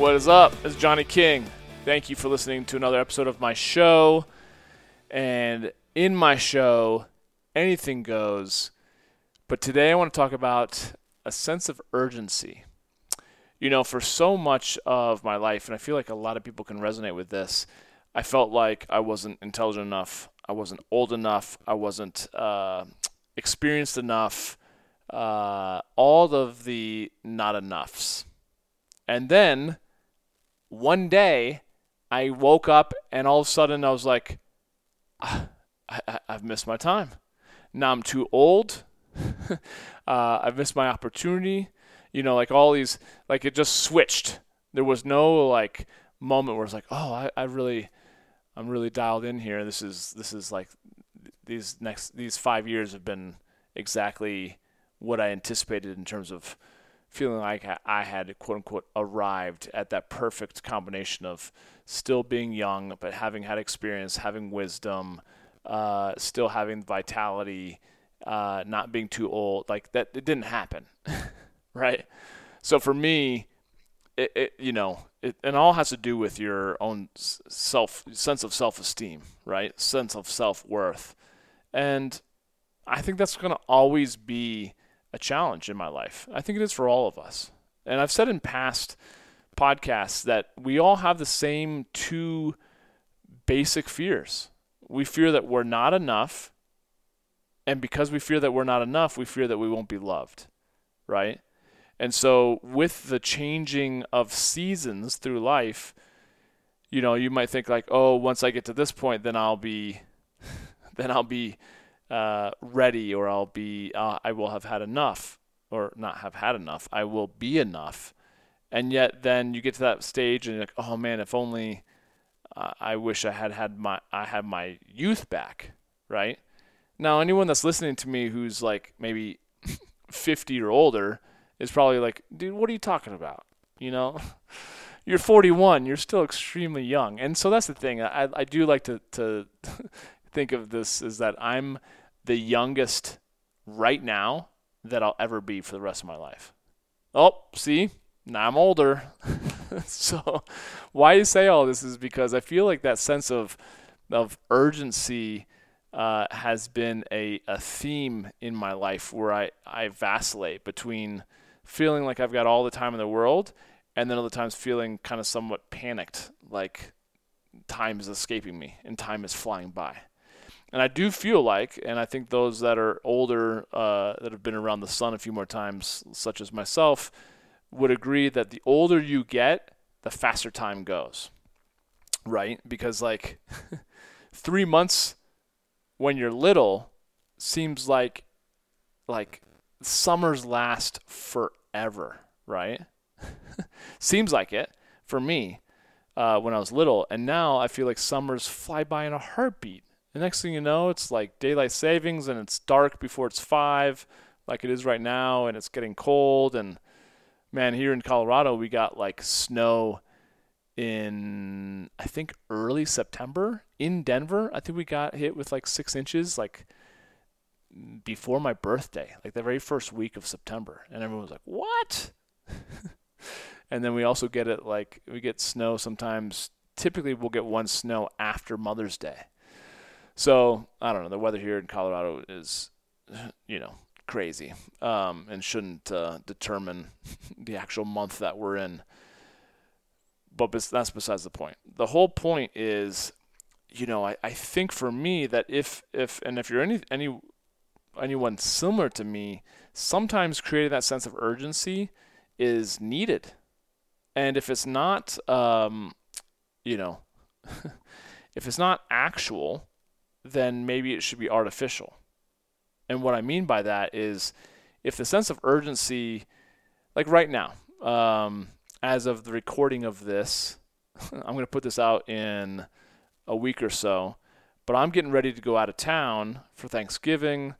what is up? It's Johnny King. Thank you for listening to another episode of my show. And in my show, anything goes. But today I want to talk about a sense of urgency. You know, for so much of my life, and I feel like a lot of people can resonate with this, I felt like I wasn't intelligent enough, I wasn't old enough, I wasn't uh, experienced enough, uh, all of the not enoughs. And then one day I woke up and all of a sudden I was like, ah, I, have missed my time. Now I'm too old. uh, I've missed my opportunity. You know, like all these, like it just switched. There was no like moment where it's like, oh, I, I really, I'm really dialed in here. This is this is like these next these five years have been exactly what I anticipated in terms of feeling like I had quote unquote arrived at that perfect combination of still being young, but having had experience, having wisdom, uh, still having vitality, uh, not being too old. Like that, it didn't happen, right? So for me, it, it you know, it, it all has to do with your own self sense of self esteem, right? Sense of self worth, and I think that's going to always be a challenge in my life. I think it is for all of us. And I've said in past podcasts that we all have the same two basic fears. We fear that we're not enough. And because we fear that we're not enough, we fear that we won't be loved, right? And so, with the changing of seasons through life, you know, you might think like, oh, once I get to this point, then I'll be, then I'll be uh, ready or I'll be uh, I will have had enough or not have had enough. I will be enough. And yet then you get to that stage and you're like, oh man, if only uh, I wish I had had my I had my youth back, right? Now anyone that's listening to me who's like maybe 50 or older is probably like, dude, what are you talking about? You know, you're 41, you're still extremely young, and so that's the thing. I I do like to to think of this is that I'm the youngest right now that I'll ever be for the rest of my life. Oh, see, now I'm older. so, why I say all this is because I feel like that sense of of urgency uh, has been a, a theme in my life where I, I vacillate between feeling like I've got all the time in the world and then other times feeling kind of somewhat panicked, like time is escaping me and time is flying by. And I do feel like, and I think those that are older, uh, that have been around the sun a few more times, such as myself, would agree that the older you get, the faster time goes. Right? Because, like, three months when you're little seems like, like, summers last forever, right? seems like it for me uh, when I was little. And now I feel like summers fly by in a heartbeat the next thing you know, it's like daylight savings and it's dark before it's five, like it is right now, and it's getting cold. And man, here in Colorado, we got like snow in I think early September in Denver. I think we got hit with like six inches, like before my birthday, like the very first week of September, and everyone was like, "What?" and then we also get it like we get snow sometimes. Typically, we'll get one snow after Mother's Day. So I don't know. The weather here in Colorado is, you know, crazy, um, and shouldn't uh, determine the actual month that we're in. But that's besides the point. The whole point is, you know, I, I think for me that if if and if you're any any anyone similar to me, sometimes creating that sense of urgency is needed, and if it's not, um, you know, if it's not actual, then maybe it should be artificial. And what I mean by that is if the sense of urgency, like right now, um, as of the recording of this, I'm going to put this out in a week or so, but I'm getting ready to go out of town for Thanksgiving.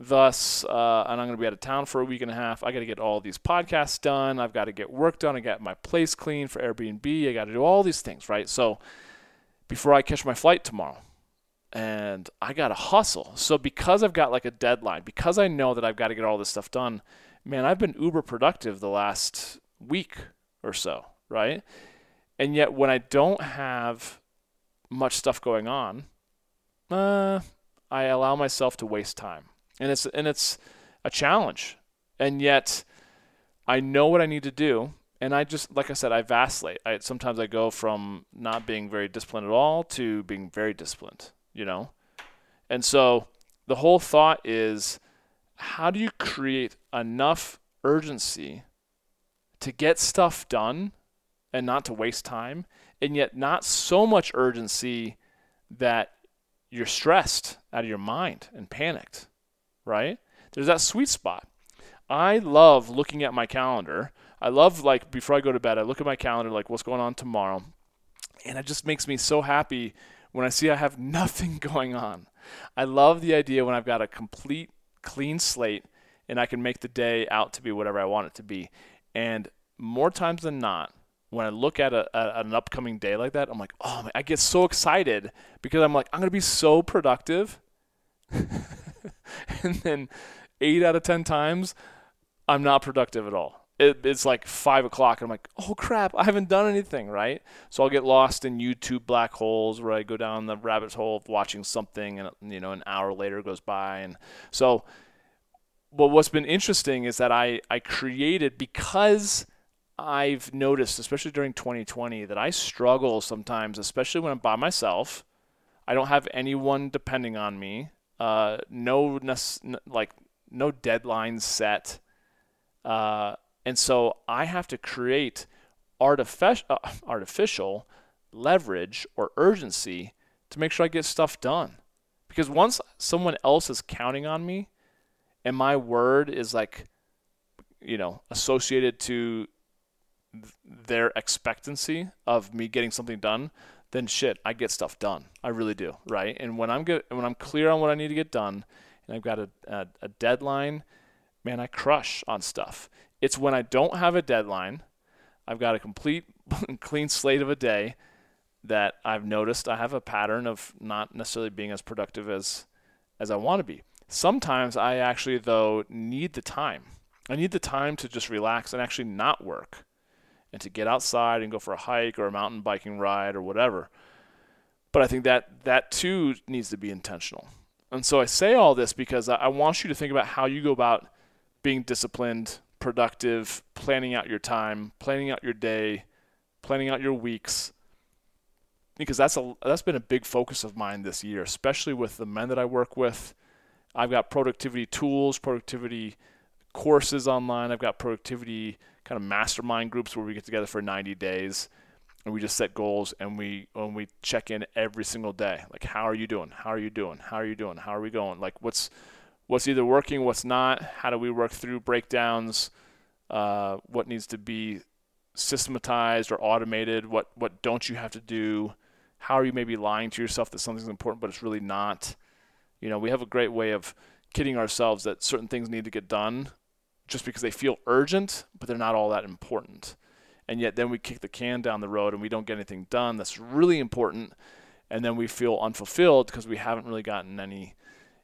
Thus, uh, and I'm going to be out of town for a week and a half. I got to get all these podcasts done. I've got to get work done. I got my place clean for Airbnb. I got to do all these things, right? So before I catch my flight tomorrow, and I got to hustle. So because I've got like a deadline, because I know that I've got to get all this stuff done, man, I've been uber productive the last week or so, right? And yet when I don't have much stuff going on, uh, I allow myself to waste time and it's and it's a challenge. And yet, I know what I need to do, and I just like I said, I vacillate. I sometimes I go from not being very disciplined at all to being very disciplined. You know, and so the whole thought is, how do you create enough urgency to get stuff done and not to waste time, and yet not so much urgency that you're stressed out of your mind and panicked right? There's that sweet spot. I love looking at my calendar. I love like before I go to bed, I look at my calendar like what's going on tomorrow. And it just makes me so happy when I see I have nothing going on. I love the idea when I've got a complete clean slate and I can make the day out to be whatever I want it to be. And more times than not, when I look at, a, an upcoming day like that, I'm like, oh, man, I get so excited because I'm like, I'm going to be so productive. and then eight out of ten times, I'm not productive at all. It, it's like five o'clock, and I'm like, oh crap, I haven't done anything, right? So I'll get lost in YouTube black holes where I go down the rabbit hole of watching something, and you know, an hour later goes by, and so. But what's been interesting is that I I created because. I've noticed, especially during 2020, that I struggle sometimes, especially when I'm by myself. I don't have anyone depending on me uh, no like no deadlines set, uh, and so I have to create artificial uh, artificial leverage or urgency to make sure I get stuff done. Because once someone else is counting on me, and my word is like, you know, associated to th- their expectancy of me getting something done, then shit, I get stuff done. I really do, right? And when I'm good, when I'm clear on what I need to get done, and I've got a, a, a deadline, man, I crush on stuff. It's when I don't have a deadline, I've got a complete clean slate of a day that I've noticed I have a pattern of not necessarily being as productive as as I want to be. Sometimes I actually though need the time. I need the time to just relax and actually not work and to get outside and go for a hike or a mountain biking ride or whatever. But I think that that too needs to be intentional. And so I say all this because I want you to think about how you go about being disciplined, productive, planning out your time, planning out your day, planning out your weeks. Because that's a that's been a big focus of mine this year, especially with the men that I work with. I've got productivity tools, productivity courses online. I've got productivity kind of mastermind groups where we get together for 90 days and we just set goals and we and we check in every single day. Like how are you doing? How are you doing? How are you doing? How are we going? Like what's what's either working, what's not? How do we work through breakdowns? Uh, what needs to be systematized or automated? What what don't you have to do? How are you maybe lying to yourself that something's important but it's really not? You know, we have a great way of kidding ourselves that certain things need to get done just because they feel urgent, but they're not all that important. And yet then we kick the can down the road and we don't get anything done that's really important. And then we feel unfulfilled because we haven't really gotten any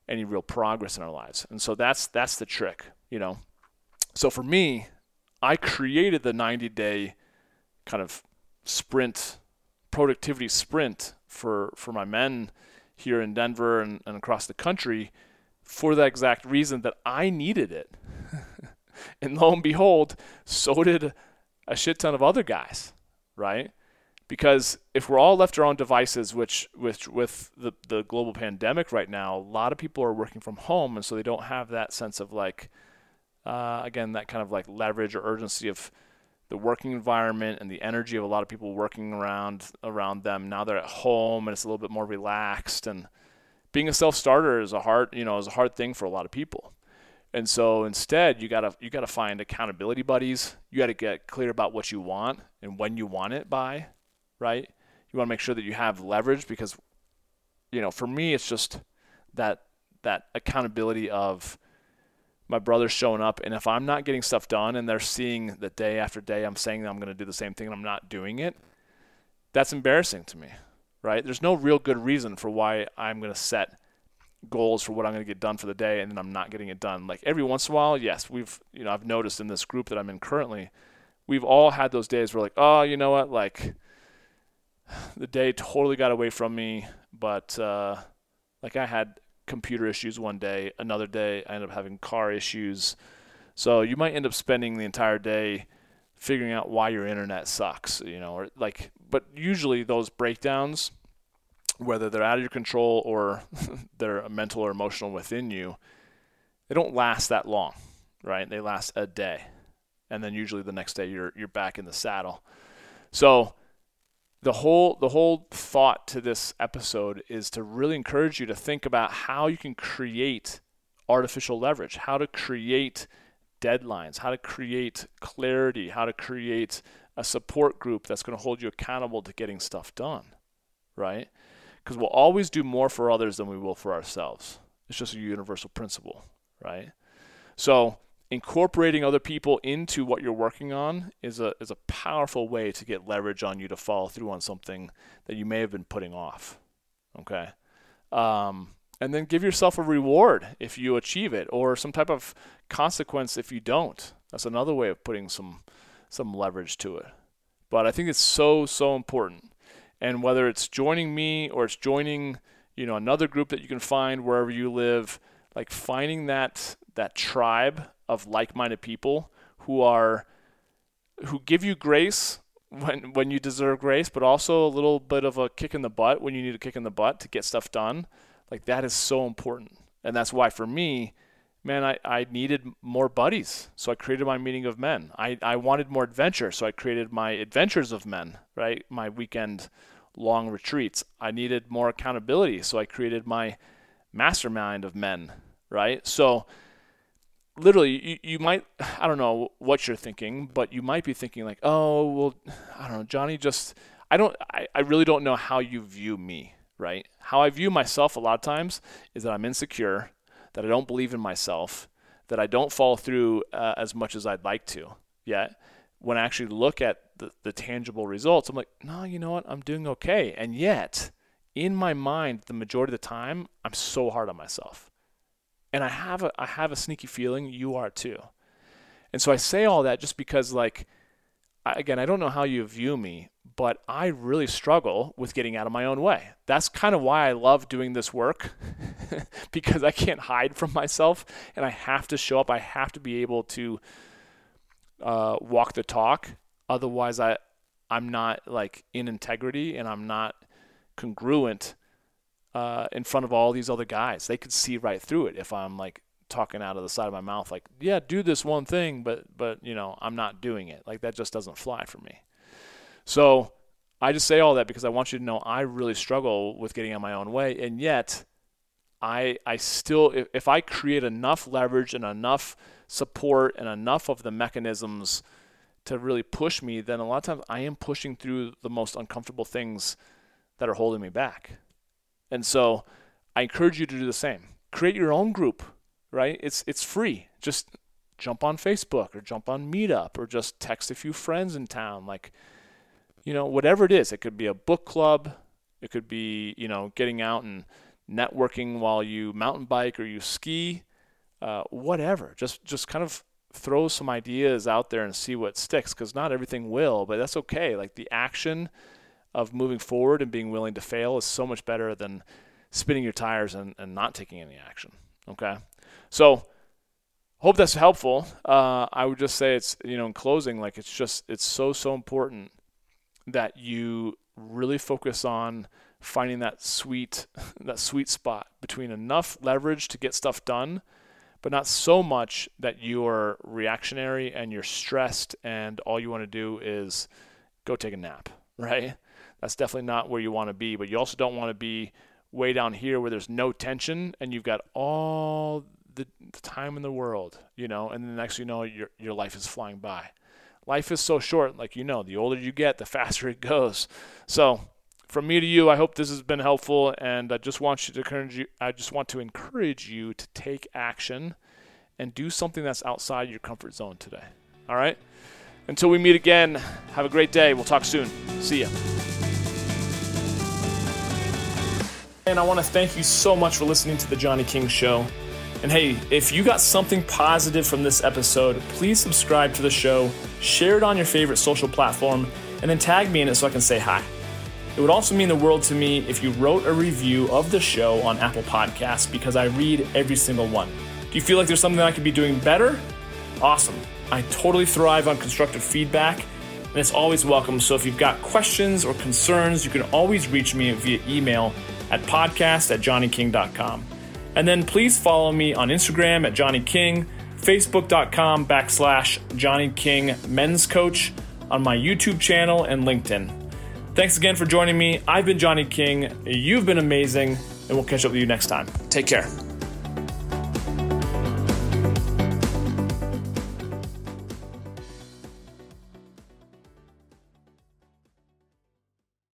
any real progress in our lives. And so that's that's the trick, you know. So for me, I created the 90 day kind of sprint productivity sprint for for my men here in Denver and, and across the country for that exact reason that I needed it. And lo and behold, so did a shit ton of other guys, right? Because if we're all left our own devices, which with with the, the global pandemic right now, a lot of people are working from home, and so they don't have that sense of like, uh, again, that kind of like leverage or urgency of the working environment and the energy of a lot of people working around around them. Now they're at home and it's a little bit more relaxed. And being a self starter is a hard, you know, is a hard thing for a lot of people. And so instead, you gotta you gotta find accountability buddies. You gotta get clear about what you want and when you want it by, right? You want to make sure that you have leverage because, you know, for me, it's just that that accountability of my brother's showing up, and if I'm not getting stuff done, and they're seeing that day after day I'm saying I'm going to do the same thing and I'm not doing it, that's embarrassing to me, right? There's no real good reason for why I'm going to set goals for what I'm going to get done for the day and then I'm not getting it done. Like every once in a while, yes, we've, you know, I've noticed in this group that I'm in currently, we've all had those days where like, oh, you know what, like the day totally got away from me, but uh, like I had computer issues one day, another day I ended up having car issues. So you might end up spending the entire day figuring out why your internet sucks, you know, or like but usually those breakdowns whether they're out of your control or they're mental or emotional within you, they don't last that long, right? They last a day. And then usually the next day you're you're back in the saddle. So the whole the whole thought to this episode is to really encourage you to think about how you can create artificial leverage, how to create deadlines, how to create clarity, how to create a support group that's going to hold you accountable to getting stuff done, right? because we'll always do more for others than we will for ourselves. It's just a universal principle, right? So incorporating other people into what you're working on is a is a powerful way to get leverage on you to follow through on something that you may have been putting off. Okay. Um, and then give yourself a reward if you achieve it or some type of consequence if you don't. That's another way of putting some some leverage to it. But I think it's so so important and whether it's joining me or it's joining you know another group that you can find wherever you live like finding that that tribe of like-minded people who are who give you grace when when you deserve grace but also a little bit of a kick in the butt when you need a kick in the butt to get stuff done. Like that is so important. And that's why for me man I, I needed more buddies. So i created my meeting of men. I, I wanted more adventure so i created my adventures of men right? My weekend long retreats. I needed more accountability, so I created my mastermind of men, right? So literally you, you might I don't know what you're thinking, but you might be thinking like, "Oh, well, I don't know, Johnny just I don't I, I really don't know how you view me, right? How I view myself a lot of times is that I'm insecure, that I don't believe in myself, that I don't follow through uh, as much as I'd like to yet when I actually look at the, the tangible results, I'm like, no, you know what? I'm doing okay. And yet, in my mind, the majority of the time, I'm so hard on myself. And I have a I have a sneaky feeling you are too. And so I say all that just because like again, I don't know how you view me, but I really struggle with getting out of my own way. That's kind of why I love doing this work because I can't hide from myself and I have to show up. I have to be able to uh, walk the talk. Otherwise, I I'm not like in integrity and I'm not congruent uh, in front of all these other guys. They could see right through it if I'm like talking out of the side of my mouth, like, yeah, do this one thing, but but you know I'm not doing it. Like that just doesn't fly for me. So I just say all that because I want you to know I really struggle with getting on my own way, and yet I I still if, if I create enough leverage and enough support and enough of the mechanisms to really push me, then a lot of times I am pushing through the most uncomfortable things that are holding me back. And so I encourage you to do the same. Create your own group, right? It's it's free. Just jump on Facebook or jump on Meetup or just text a few friends in town like you know, whatever it is. It could be a book club, it could be, you know, getting out and networking while you mountain bike or you ski uh, whatever. Just just kind of throw some ideas out there and see what sticks because not everything will, but that's okay. Like the action of moving forward and being willing to fail is so much better than spinning your tires and, and not taking any action. Okay. So hope that's helpful. Uh, I would just say it's, you know, in closing, like it's just, it's so, so important that you really focus on finding that sweet, that sweet spot between enough leverage to get stuff done but not so much that you're reactionary and you're stressed and all you want to do is go take a nap, right? That's definitely not where you want to be, but you also don't want to be way down here where there's no tension and you've got all the, the time in the world, you know, and the next you know your your life is flying by. life is so short. Like you know, the older you get, the faster it goes. So, from me to you, I hope this has been helpful, and I just want you to encourage you. I just want to encourage you to take action and do something that's outside your comfort zone today. All right. Until we meet again, have a great day. We'll talk soon. See ya. And I want to thank you so much for listening to the Johnny King Show. And hey, if you got something positive from this episode, please subscribe to the show, share it on your favorite social platform, and then tag me in it so I can say hi. It would also mean the world to me if you wrote a review of the show on Apple Podcasts because I read every single one. Do you feel like there's something I could be doing better? Awesome. I totally thrive on constructive feedback, and it's always welcome. So if you've got questions or concerns, you can always reach me via email at podcast at johnnyking.com. And then please follow me on Instagram at Johnny King, Facebook.com backslash Johnny King Men's Coach, on my YouTube channel and LinkedIn. Thanks again for joining me. I've been Johnny King. You've been amazing, and we'll catch up with you next time. Take care.